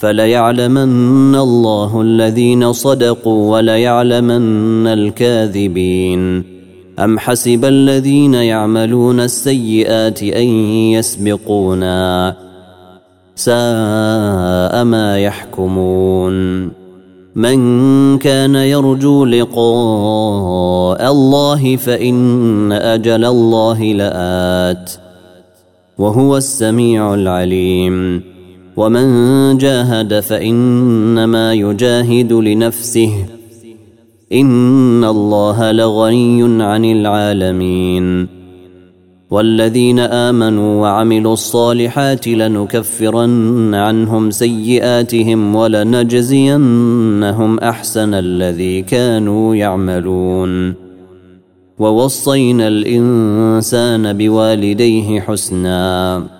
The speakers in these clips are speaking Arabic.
فليعلمن الله الذين صدقوا وليعلمن الكاذبين. أم حسب الذين يعملون السيئات أن يسبقونا ساء ما يحكمون. من كان يرجو لقاء الله فإن أجل الله لآت وهو السميع العليم. ومن جاهد فإنما يجاهد لنفسه. إن الله لغني عن العالمين. والذين آمنوا وعملوا الصالحات لنكفرن عنهم سيئاتهم ولنجزينهم أحسن الذي كانوا يعملون. ووصينا الإنسان بوالديه حسنا.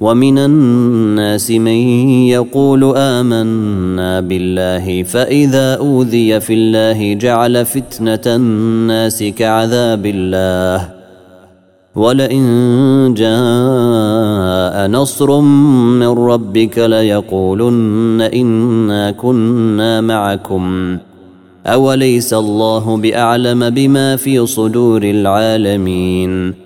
ومن الناس من يقول آمنا بالله فإذا أوذي في الله جعل فتنة الناس كعذاب الله ولئن جاء نصر من ربك ليقولن إنا كنا معكم أوليس الله بأعلم بما في صدور العالمين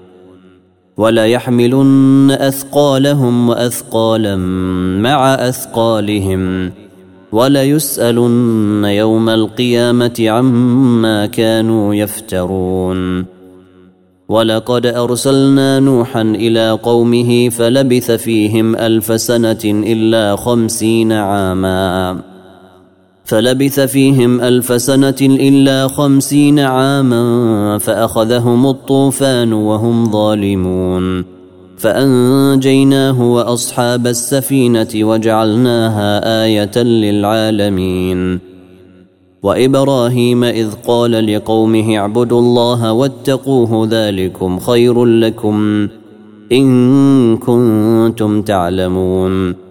وليحملن أثقالهم وأثقالا مع أثقالهم وليسالن يوم القيامة عما كانوا يفترون ولقد أرسلنا نوحا إلى قومه فلبث فيهم ألف سنة إلا خمسين عاما فلبث فيهم ألف سنة إلا خمسين عاما فأخذهم الطوفان وهم ظالمون. فأنجيناه وأصحاب السفينة وجعلناها آية للعالمين. وإبراهيم إذ قال لقومه اعبدوا الله واتقوه ذلكم خير لكم إن كنتم تعلمون.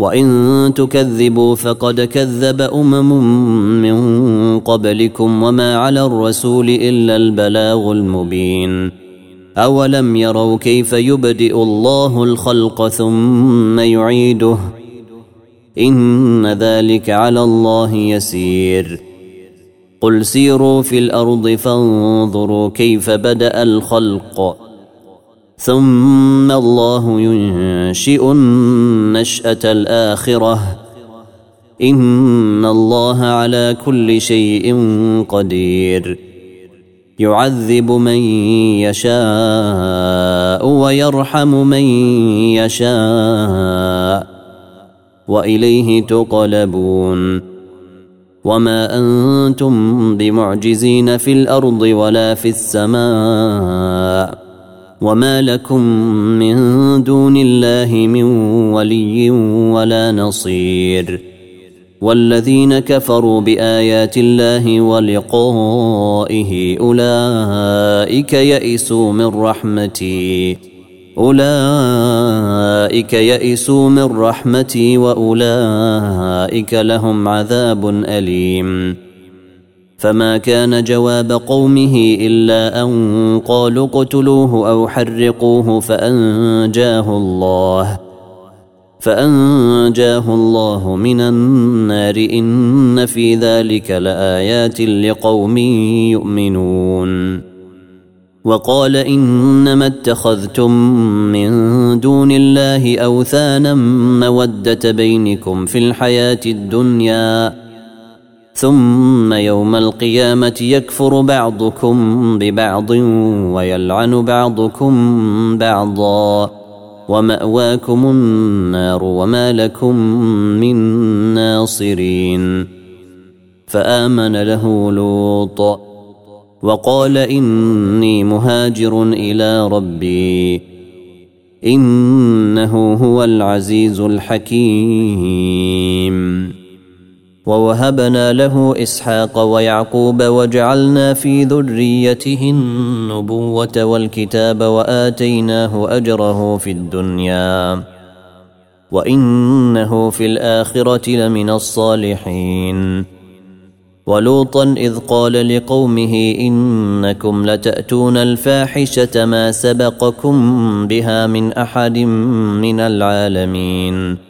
وان تكذبوا فقد كذب امم من قبلكم وما على الرسول الا البلاغ المبين اولم يروا كيف يبدئ الله الخلق ثم يعيده ان ذلك على الله يسير قل سيروا في الأرض فانظروا كيف بدا الخلق ثم الله ينشئ النشأة الآخرة. إن الله على كل شيء قدير. يعذب من يشاء ويرحم من يشاء. وإليه تقلبون. وما أنتم بمعجزين في الأرض ولا في السماء. وما لكم من دون الله من ولي ولا نصير والذين كفروا بايات الله ولقائه اولئك يئسوا من رحمتي اولئك يئسوا من رحمتي واولئك لهم عذاب اليم فما كان جواب قومه إلا أن قالوا اقتلوه أو حرقوه فأنجاه الله فأنجاه الله من النار إن في ذلك لآيات لقوم يؤمنون وقال إنما اتخذتم من دون الله أوثانا مودة بينكم في الحياة الدنيا ثم يوم القيامة يكفر بعضكم ببعض ويلعن بعضكم بعضا. ومأواكم النار وما لكم من ناصرين. فآمن له لوط وقال إني مهاجر إلى ربي. إنه هو العزيز الحكيم. ووهبنا له إسحاق ويعقوب وجعلنا في ذريته النبوة والكتاب وآتيناه أجره في الدنيا. وإنه في الآخرة لمن الصالحين. ولوطا إذ قال لقومه إنكم لتأتون الفاحشة ما سبقكم بها من أحد من العالمين.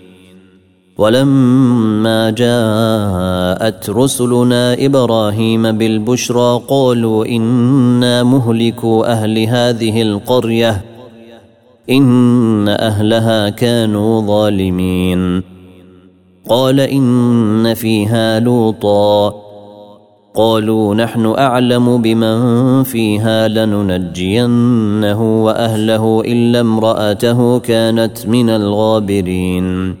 ولما جاءت رسلنا إبراهيم بالبشرى قالوا إنا مهلكوا أهل هذه القرية إن أهلها كانوا ظالمين. قال إن فيها لوطا. قالوا نحن أعلم بمن فيها لننجينه وأهله إلا امرأته كانت من الغابرين.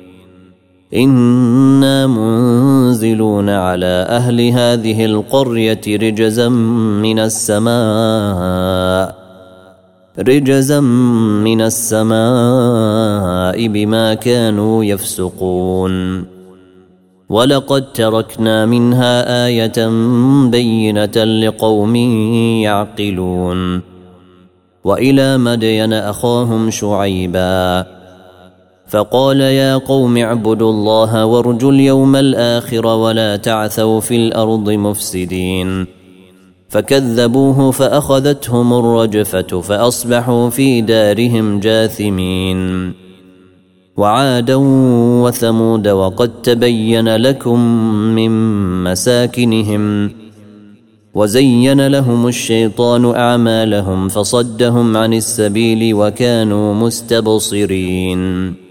أنا منزلون على أهل هذه القريه رجزا من السماء رجزا من السماء بما كانوا يفسقون ولقد تركنا منها إيه بينه لقوم يعقلون والى مدين اخاهم شعيبا فقال يا قوم اعبدوا الله وارجوا اليوم الآخر ولا تعثوا في الأرض مفسدين. فكذبوه فأخذتهم الرجفة فأصبحوا في دارهم جاثمين. وعادا وثمود وقد تبين لكم من مساكنهم وزين لهم الشيطان أعمالهم فصدهم عن السبيل وكانوا مستبصرين.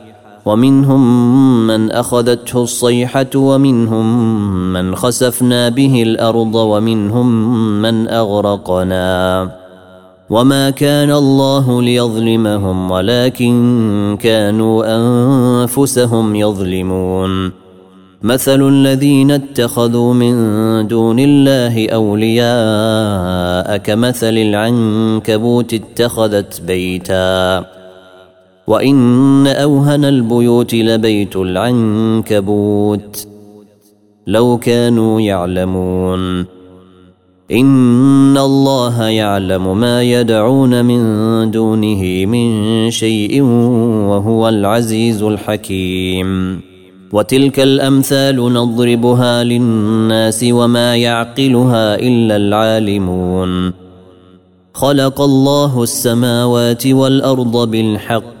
ومنهم من أخذته الصيحة ومنهم من خسفنا به الأرض ومنهم من أغرقنا. وما كان الله ليظلمهم ولكن كانوا أنفسهم يظلمون. مثل الذين اتخذوا من دون الله أولياء كمثل العنكبوت اتخذت بيتا. وإن أوهن البيوت لبيت العنكبوت لو كانوا يعلمون. إن الله يعلم ما يدعون من دونه من شيء وهو العزيز الحكيم. وتلك الأمثال نضربها للناس وما يعقلها إلا العالمون. خلق الله السماوات والأرض بالحق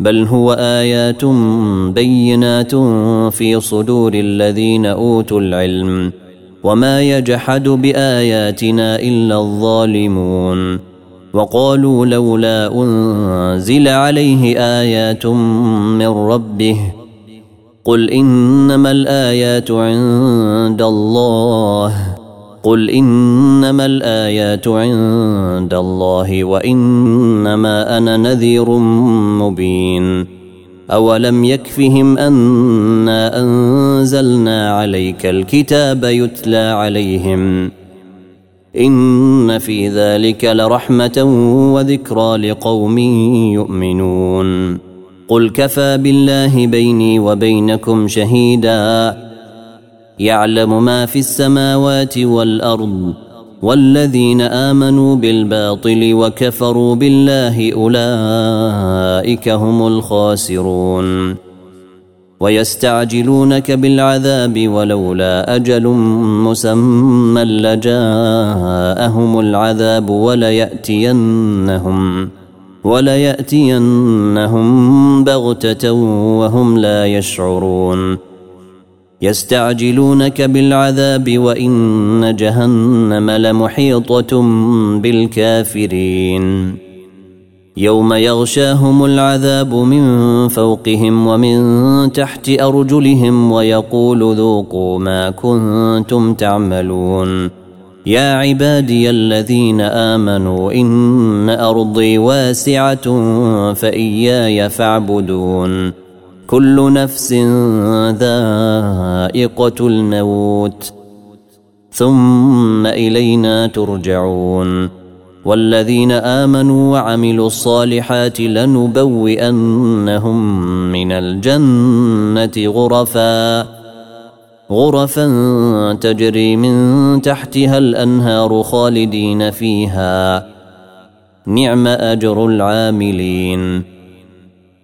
بل هو آيات بينات في صدور الذين أوتوا العلم وما يجحد بآياتنا إلا الظالمون. وقالوا لولا أنزل عليه آيات من ربه قل إنما الآيات عند الله. قل انما الايات عند الله وانما أنا نذير مبين اولم يكفهم انا انزلنا عليك الكتاب يتلى عليهم ان في ذلك لرحمه وذكرى لقوم يؤمنون قل كفى بالله بيني وبينكم شهيدا يعلم ما في السماوات والأرض والذين آمنوا بالباطل وكفروا بالله أولئك هم الخاسرون. ويستعجلونك بالعذاب ولولا أجل مسمى لجاءهم العذاب وليأتينهم وليأتينهم بغتة وهم لا يشعرون. يستعجلونك بالعذاب وإن جهنم لمحيطة بالكافرين. يوم يغشاهم العذاب من فوقهم ومن تحت أرجلهم ويقول ذوقوا ما كنتم تعملون. يا عبادي الذين آمنوا إن أرضي واسعة فإياي فاعبدون. كل نفس ذائقة الموت. ثم إلينا ترجعون. والذين آمنوا وعملوا الصالحات لنبوئنهم من الجنة غرفا. غرفا تجري من تحتها الأنهار خالدين فيها. نعم أجر العاملين.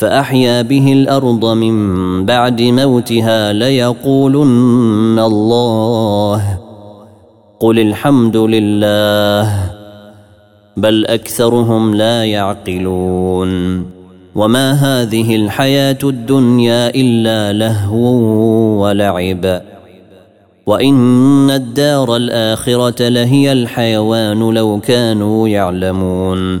فأحيا به الأرض من بعد موتها ليقولن الله. قل الحمد لله بل أكثرهم لا يعقلون. وما هذه الحياة الدنيا إلا لهو ولعب. وإن الدار الآخرة لهي الحيوان لو كانوا يعلمون.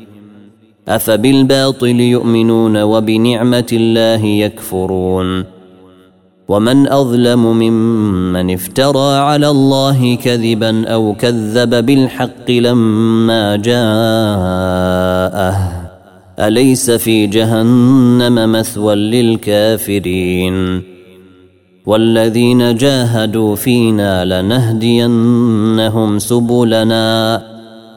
أفبالباطل يؤمنون وبنعمة الله يكفرون ومن أظلم ممن افترى على الله كذبا أو كذب بالحق لما جاءه أليس في جهنم مثوى للكافرين والذين جاهدوا فينا لنهدينهم سبلنا